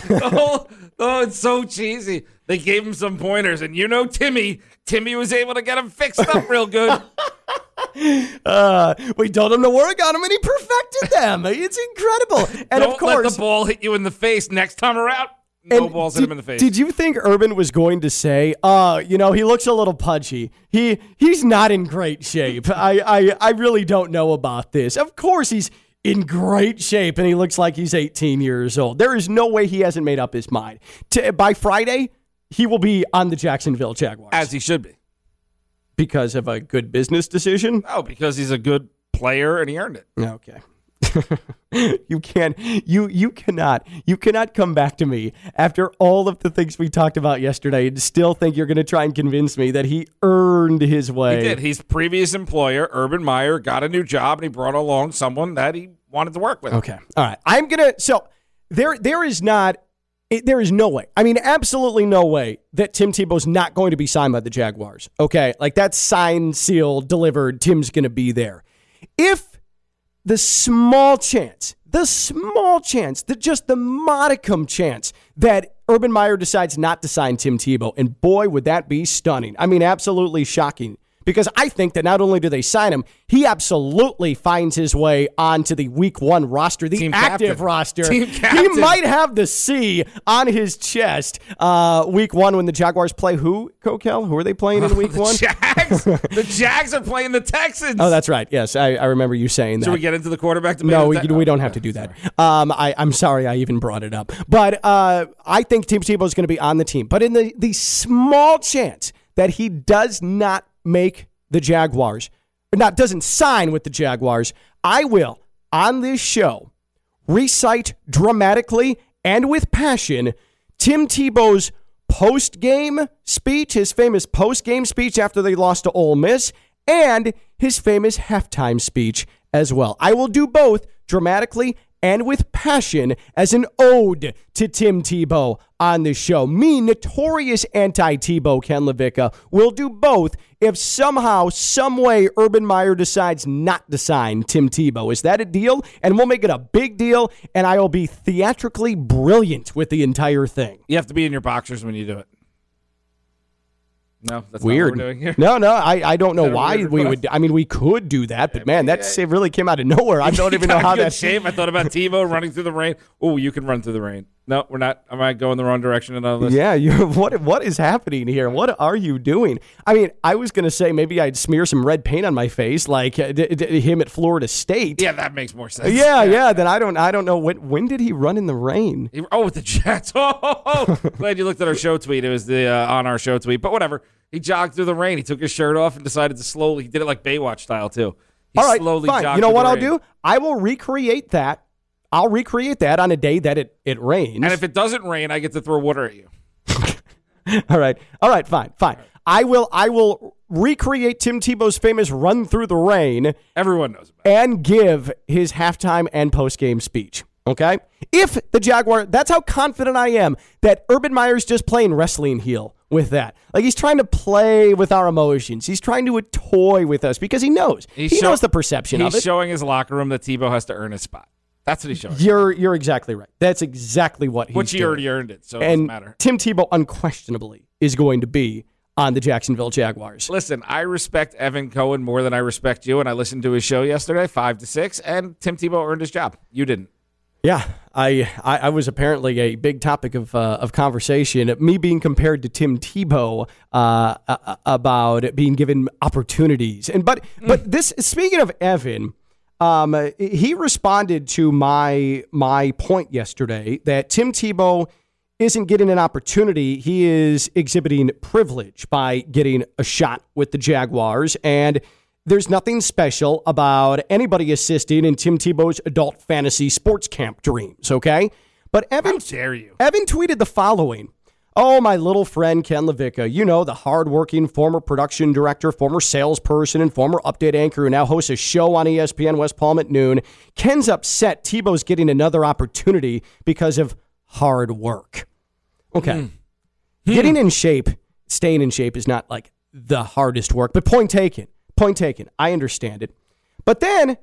oh, oh, it's so cheesy. They gave him some pointers, and you know, Timmy, Timmy was able to get him fixed up real good. uh, we told him to work on them and he perfected them. It's incredible. And Don't of course, let the ball hit you in the face next time around. No And balls did, hit him in the face. Did you think Urban was going to say, uh, you know, he looks a little pudgy. He he's not in great shape. I, I I really don't know about this. Of course he's in great shape and he looks like he's 18 years old. There is no way he hasn't made up his mind. By Friday, he will be on the Jacksonville Jaguars As he should be. because of a good business decision. Oh, because he's a good player and he earned it. Okay. you can't you you cannot you cannot come back to me after all of the things we talked about yesterday and still think you're going to try and convince me that he earned his way. He did. His previous employer, Urban Meyer, got a new job and he brought along someone that he wanted to work with. Okay. All right. I'm going to so there there is not it, there is no way. I mean, absolutely no way that Tim Tebow's not going to be signed by the Jaguars. Okay? Like that's signed, sealed, delivered. Tim's going to be there. If the small chance, the small chance, the just the modicum chance that Urban Meyer decides not to sign Tim Tebow, and boy, would that be stunning. I mean, absolutely shocking. Because I think that not only do they sign him, he absolutely finds his way onto the week one roster, the Team active captain. roster. Team He captain. might have the C on his chest uh, week one when the Jaguars play who, Coquel? Who are they playing in week the one? Jags. the Jags are playing the Texans. Oh, that's right. Yes, I, I remember you saying that. Should we get into the quarterback debate? No, we, that- we don't oh, have to do that. Um, I, I'm sorry I even brought it up. But uh, I think Team Tebow is going to be on the team. But in the, the small chance that he does not make the Jaguars, or not doesn't sign with the Jaguars, I will, on this show, recite dramatically and with passion Tim Tebow's post game speech, his famous post game speech after they lost to Ole Miss, and his famous halftime speech as well. I will do both dramatically and with passion as an ode to Tim Tebow on the show. Me, notorious anti Tebow Ken LaVicka, will do both if somehow, some way, Urban Meyer decides not to sign Tim Tebow. Is that a deal? And we'll make it a big deal, and I will be theatrically brilliant with the entire thing. You have to be in your boxers when you do it. No, that's Weird. We're doing here. No, no, I, I don't know that why we request? would. I mean, we could do that, but man, that's it really came out of nowhere. I don't even know how that. shape. I thought about Tebow running through the rain. Oh, you can run through the rain. No, we're not. Am I might go in the wrong direction and all this. Yeah, you. What what is happening here? What are you doing? I mean, I was gonna say maybe I'd smear some red paint on my face, like uh, d- d- him at Florida State. Yeah, that makes more sense. yeah, yeah. Then I don't, I don't know when. When did he run in the rain? He- Oh, with the Jets. Oh, glad you looked at our show tweet. It was the uh, on our show tweet, but whatever. He jogged through the rain. He took his shirt off and decided to slowly. He did it like Baywatch style too. He All right, slowly fine. You know what I'll rain. do? I will recreate that. I'll recreate that on a day that it it rains. And if it doesn't rain, I get to throw water at you. All right. All right, fine. Fine. I will I will recreate Tim Tebow's famous run through the rain Everyone knows about. and give his halftime and post-game speech. Okay? If the Jaguar that's how confident I am that Urban Meyer's just playing wrestling heel with that. Like he's trying to play with our emotions. He's trying to toy with us because he knows. He's he show- knows the perception He's of it. showing his locker room that Tebow has to earn his spot. That's what he's showing. you're you're exactly right. That's exactly what he's Which he doing. already earned it, so it doesn't matter. Tim Tebow unquestionably is going to be on the Jacksonville Jaguars. Listen, I respect Evan Cohen more than I respect you, and I listened to his show yesterday, five to six, and Tim Tebow earned his job. You didn't. Yeah, I, I, I was apparently a big topic of uh, of conversation. Me being compared to Tim Tebow uh, uh, about being given opportunities, and but mm. but this speaking of Evan, um, he responded to my my point yesterday that Tim Tebow isn't getting an opportunity. He is exhibiting privilege by getting a shot with the Jaguars and there's nothing special about anybody assisting in Tim Tebow's adult fantasy sports camp dreams, okay? But Evan, How dare you? Evan tweeted the following. Oh, my little friend Ken LaVicka, you know, the hardworking former production director, former salesperson, and former update anchor who now hosts a show on ESPN West Palm at noon. Ken's upset Tebow's getting another opportunity because of hard work. Okay. Mm. Getting in shape, staying in shape is not like the hardest work, but point taken. Point taken. I understand it. But then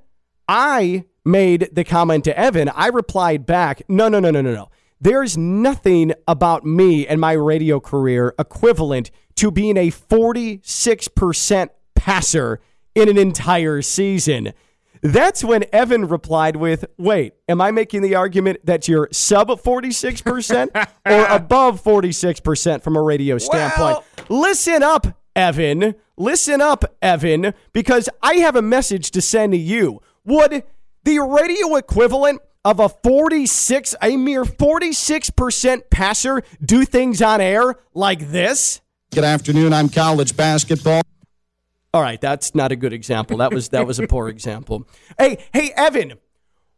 I made the comment to Evan. I replied back, no, no, no, no, no, no. There's nothing about me and my radio career equivalent to being a 46% passer in an entire season. That's when Evan replied with, Wait, am I making the argument that you're sub 46% or above 46% from a radio standpoint? Well, Listen up, Evan. Listen up, Evan, because I have a message to send to you. Would the radio equivalent of a 46, a mere 46% passer do things on air like this? Good afternoon. I'm college basketball. All right, that's not a good example. That was that was a poor example. Hey, hey Evan,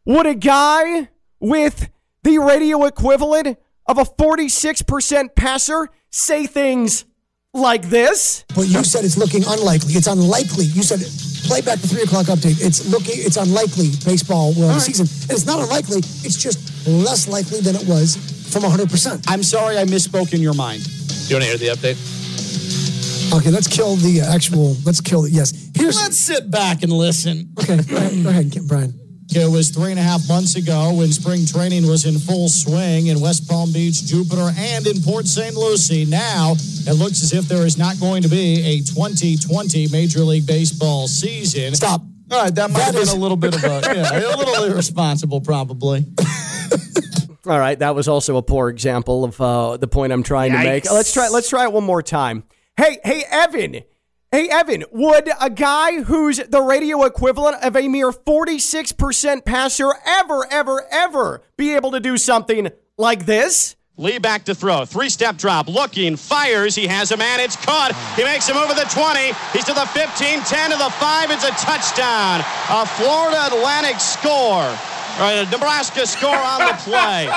would a guy with the radio equivalent of a 46% passer say things like this. But you said it's looking unlikely. It's unlikely. You said play back the three o'clock update. It's looking. It's unlikely baseball will have a season. And it's not unlikely. It's just less likely than it was from 100. percent I'm sorry I misspoke in your mind. Do you want to hear the update? Okay, let's kill the actual. Let's kill it. Yes. Here's. Let's sit back and listen. Okay, go ahead, go ahead Brian. It was three and a half months ago when spring training was in full swing in West Palm Beach, Jupiter, and in Port St. Lucie. Now, it looks as if there is not going to be a 2020 Major League Baseball season. Stop. All right, that might that have is... been a little bit of a, yeah, a little irresponsible, probably. All right, that was also a poor example of uh, the point I'm trying Yikes. to make. Let's try. Let's try it one more time. Hey, hey, Evan. Hey, Evan, would a guy who's the radio equivalent of a mere 46% passer ever, ever, ever be able to do something like this? Lee back to throw. Three step drop. Looking. Fires. He has a man. It's caught. He makes him over the 20. He's to the 15, 10 to the 5. It's a touchdown. A Florida Atlantic score. Right, a Nebraska score on the play.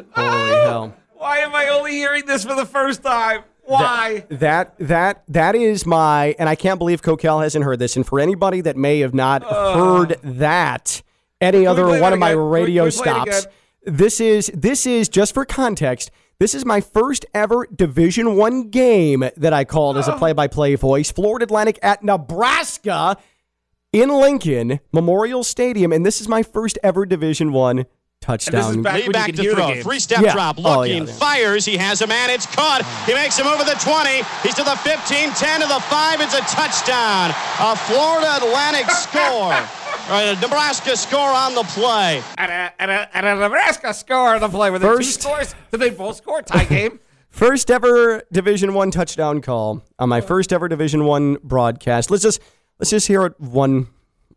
Holy hell. Why am I only hearing this for the first time? Why? That, that that that is my and I can't believe Coquel hasn't heard this. And for anybody that may have not uh, heard that, any other one of my radio we, we stops, this is this is just for context. This is my first ever Division One game that I called as a play-by-play voice. Florida Atlantic at Nebraska in Lincoln Memorial Stadium, and this is my first ever Division One touchdown. This Back, back to throw. Three step yeah. drop. Oh, Looking. Oh, yeah, yeah. Fires. He has a man. It's caught. He makes him over the 20. He's to the 15, 10 to the 5. It's a touchdown. A Florida Atlantic score. Right, a Nebraska score on the play. And a, and a, and a Nebraska score on the play. With the two scores? Did they both score? Tie game? first ever Division One touchdown call on my first ever Division One broadcast. Let's just let's just hear it one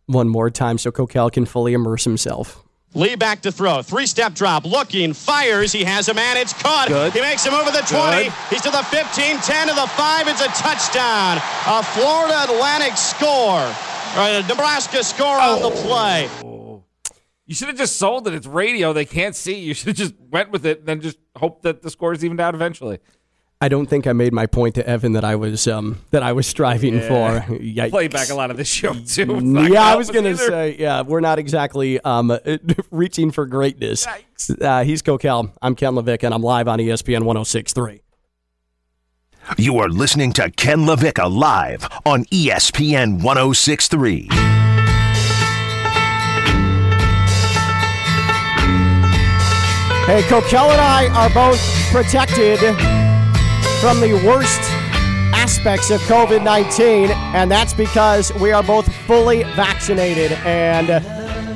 one more time so Coquel can fully immerse himself. Lee back to throw. Three step drop. Looking. Fires. He has a man. It's caught. Good. He makes him over the 20. Good. He's to the 15, 10 to the 5. It's a touchdown. A Florida Atlantic score. Right, a Nebraska score oh. on the play. You should have just sold it. It's radio. They can't see. You should have just went with it and then just hope that the score is evened out eventually. I don't think I made my point to Evan that I was um, that I was striving yeah. for. Yikes. Play back a lot of this show too. Yeah, I was gonna say yeah, we're not exactly um, reaching for greatness. Uh, he's Coquel. I'm Ken LaVicka, and I'm live on ESPN 106.3. You are listening to Ken LaVicka live on ESPN 106.3. Hey, Coquel and I are both protected from the worst aspects of COVID 19, and that's because we are both fully vaccinated. And uh,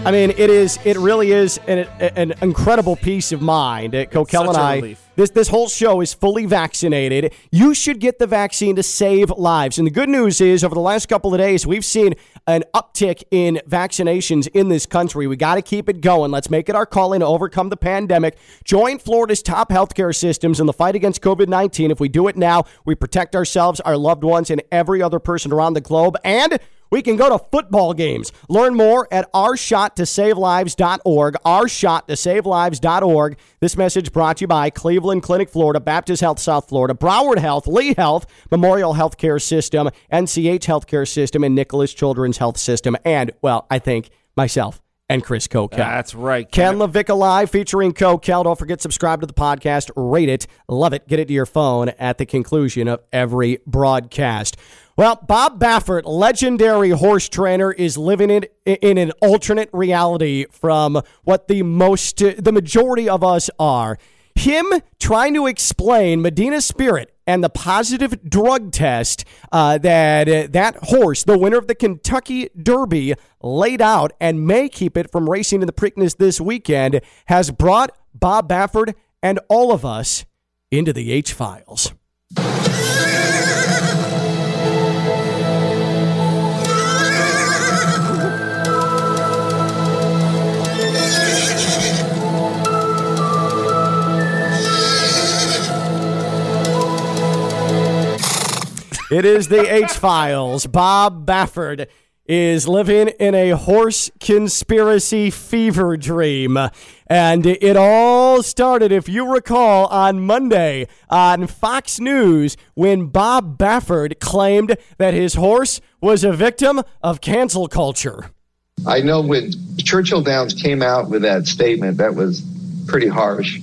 I mean, it is, it really is an, an incredible peace of mind. Coquel and I, relief. This, this whole show is fully vaccinated. You should get the vaccine to save lives. And the good news is, over the last couple of days, we've seen an uptick in vaccinations in this country. We got to keep it going. Let's make it our calling to overcome the pandemic. Join Florida's top healthcare systems in the fight against COVID 19. If we do it now, we protect ourselves, our loved ones, and every other person around the globe. And we can go to football games. Learn more at ourshottosavelives.org. Ourshottosavelives.org. This message brought to you by Cleveland Clinic, Florida, Baptist Health, South Florida, Broward Health, Lee Health, Memorial Healthcare System, NCH Healthcare System, and Nicklaus Children's Health System. And, well, I think myself and Chris Coquel. That's right. Ken LaVicka Live featuring Coquel. Don't forget, subscribe to the podcast, rate it, love it, get it to your phone at the conclusion of every broadcast. Well, Bob Baffert, legendary horse trainer, is living in, in an alternate reality from what the most, the majority of us are. Him trying to explain Medina Spirit and the positive drug test uh, that uh, that horse, the winner of the Kentucky Derby, laid out and may keep it from racing in the Preakness this weekend, has brought Bob Baffert and all of us into the H Files. It is the H Files. Bob Baffert is living in a horse conspiracy fever dream. And it all started, if you recall, on Monday on Fox News when Bob Baffert claimed that his horse was a victim of cancel culture. I know when Churchill Downs came out with that statement, that was pretty harsh.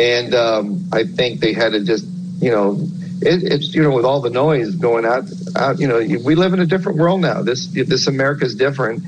And um, I think they had to just, you know, it, it's you know with all the noise going out, out, you know, we live in a different world now. This this America is different,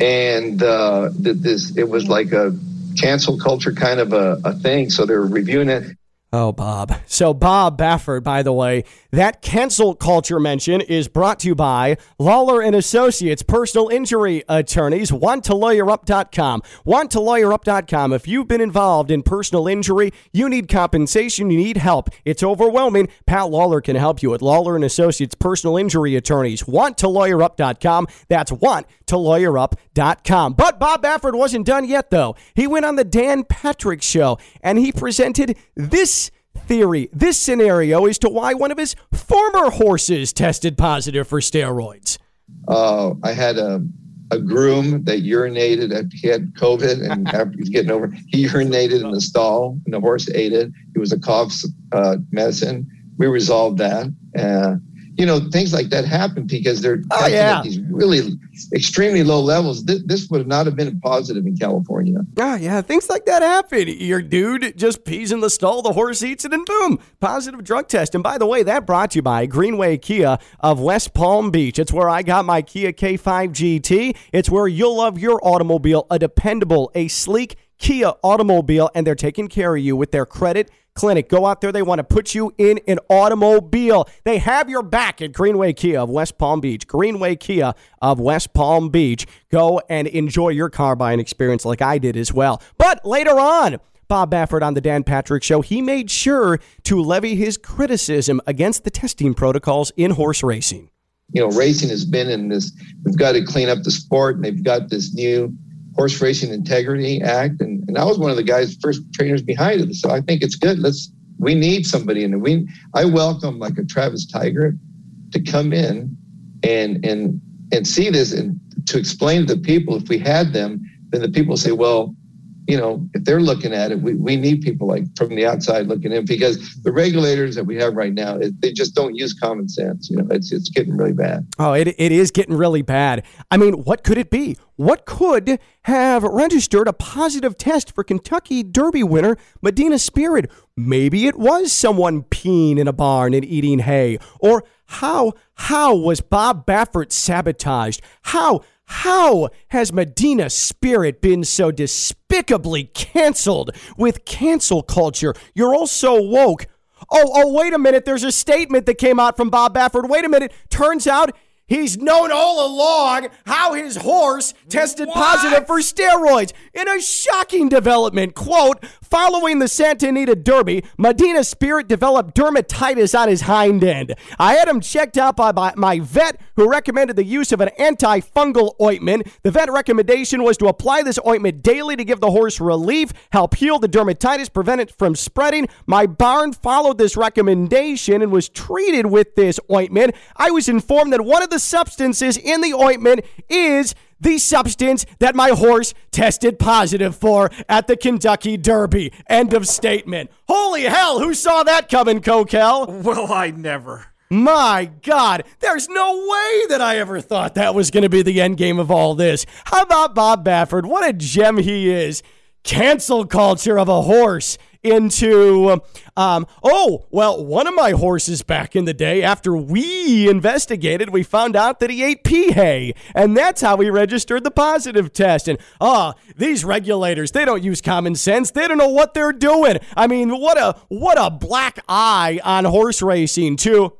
and uh, this it was like a cancel culture kind of a, a thing. So they're reviewing it. Oh, Bob. So, Bob Baffert, by the way, that cancel culture mention is brought to you by Lawler and Associates, personal injury attorneys, wanttolawyerup.com. Wanttolawyerup.com. If you've been involved in personal injury, you need compensation, you need help. It's overwhelming. Pat Lawler can help you at Lawler and Associates, personal injury attorneys. Wanttolawyerup.com. That's wanttolawyerup.com. But Bob Baffert wasn't done yet, though. He went on the Dan Patrick show and he presented this theory, this scenario as to why one of his former horses tested positive for steroids. Uh, I had a, a groom that urinated. At, he had COVID, and after he was getting over, he urinated in the stall, and the horse ate it. It was a cough uh, medicine. We resolved that. Uh, you know, things like that happen because they're Oh, yeah. at these really extremely low levels. This, this would not have been positive in California. Ah, yeah, things like that happen. Your dude just pees in the stall, the horse eats it, and boom, positive drug test. And by the way, that brought to you by Greenway Kia of West Palm Beach. It's where I got my Kia K5 GT. It's where you'll love your automobile, a dependable, a sleek Kia automobile, and they're taking care of you with their credit clinic. Go out there. They want to put you in an automobile. They have your back at Greenway Kia of West Palm Beach. Greenway Kia of West Palm Beach. Go and enjoy your car buying experience like I did as well. But later on, Bob Baffert on the Dan Patrick Show, he made sure to levy his criticism against the testing protocols in horse racing. you know, racing has been in this. We've got to clean up the sport, and they've got this new Horse Racing Integrity Act, and, and I was one of the guys, first trainers behind it. So I think it's good. Let's we need somebody in. We I welcome like a Travis Tygart to come in and and and see this and to explain to the people. If we had them, then the people say, well, you know, if they're looking at it, we, we need people like from the outside looking in because the regulators that we have right now, they just don't use common sense. You know, it's it's getting really bad. Oh, it, it is getting really bad. I mean, what could it be? What could have registered a positive test for Kentucky Derby winner Medina Spirit? Maybe it was someone peeing in a barn and eating hay. Or how how was Bob Baffert sabotaged? How how has Medina Spirit been so despicably canceled with cancel culture? You're all so woke. Oh, oh, wait a minute. There's a statement that came out from Bob Baffert. Wait a minute. Turns out He's known all along how his horse tested what? positive for steroids. In a shocking development, quote, following the Santa Anita Derby, Medina Spirit developed dermatitis on his hind end. I had him checked out by, by my vet who recommended the use of an antifungal ointment. The vet recommendation was to apply this ointment daily to give the horse relief, help heal the dermatitis, prevent it from spreading. My barn followed this recommendation and was treated with this ointment. I was informed that one of the substances in the ointment is the substance that my horse tested positive for at the Kentucky Derby. End of statement. Holy hell, who saw that coming, Coquel? Well, I never. My God, there's no way that I ever thought that was going to be the end game of all this. How about Bob Baffert? What a gem he is. Cancel culture of a horse into, um, oh, well, one of my horses back in the day, after we investigated, we found out that he ate pea hay. And that's how we registered the positive test. And, ah, oh, these regulators, they don't use common sense. They don't know what they're doing. I mean, what a, what a black eye on horse racing, too.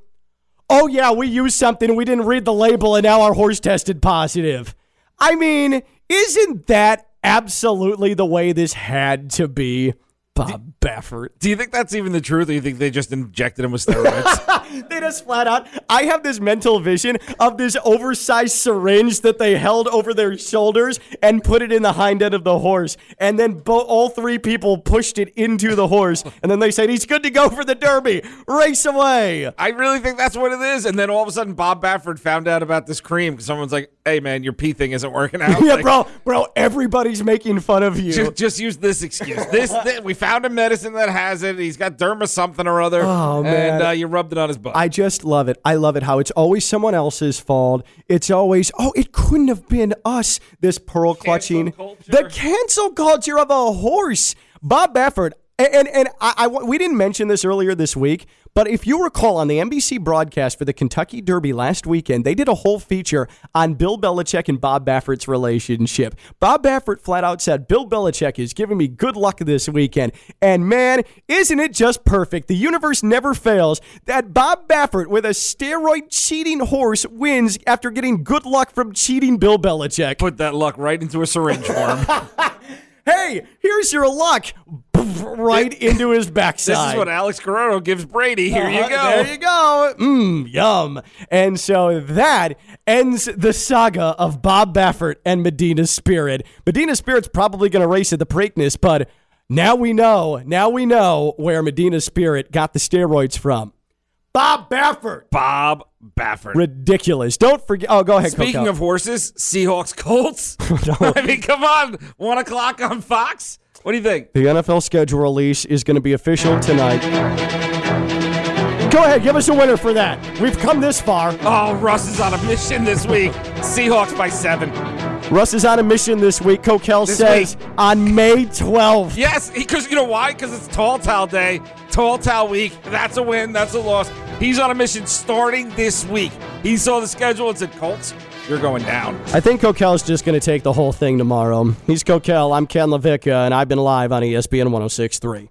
Oh, yeah, we used something, we didn't read the label, and now our horse tested positive. I mean, isn't that absolutely the way this had to be? Bob Baffert. Do you think that's even the truth, or you think they just injected him with steroids? they just flat out. I have this mental vision of this oversized syringe that they held over their shoulders and put it in the hind end of the horse, and then bo- all three people pushed it into the horse, and then they said he's good to go for the Derby. Race away. I really think that's what it is. And then all of a sudden, Bob Baffert found out about this cream because someone's like, "Hey, man, your pee thing isn't working out." yeah, like, bro, bro. Everybody's making fun of you. Just, just use this excuse. This, this we found a medicine that has it. He's got derma something or other. Oh, man. And uh, you rubbed it on his butt. I just love it. I love it how it's always someone else's fault. It's always, oh, it couldn't have been us. This pearl clutching. The cancel culture of a horse. Bob Baffert. And, and, and I, I, we didn't mention this earlier this week, but if you recall on the NBC broadcast for the Kentucky Derby last weekend, they did a whole feature on Bill Belichick and Bob Baffert's relationship. Bob Baffert flat out said, Bill Belichick is giving me good luck this weekend. And man, isn't it just perfect? The universe never fails that Bob Baffert with a steroid cheating horse wins after getting good luck from cheating Bill Belichick. Put that luck right into a syringe for him. hey, here's your luck. Right into his backside. This is what Alex Guerrero gives Brady. Here uh-huh, you go. There you go. Mmm, yum. And so that ends the saga of Bob Baffert and Medina Spirit. Medina Spirit's probably going to race at the Preakness, but now we know, now we know where Medina Spirit got the steroids from. Bob Baffert. Bob Baffert. Ridiculous. Don't forget. Oh, go ahead. Speaking Coco. of horses, Seahawks Colts. I mean, come on. One o'clock on Fox. What do you think? The NFL schedule release is going to be official tonight. Go ahead, give us a winner for that. We've come this far. Oh, Russ is on a mission this week. Seahawks by seven. Russ is on a mission this week. Coquel this says week. on May 12th. Yes, because you know why? Because it's Tall Towel Day, Tall Towel Week. That's a win. That's a loss. He's on a mission starting this week. He saw the schedule and said, Colts, you're going down. I think Coquel's just going to take the whole thing tomorrow. He's Coquel. I'm Ken LaVicka, and I've been live on ESPN 1063.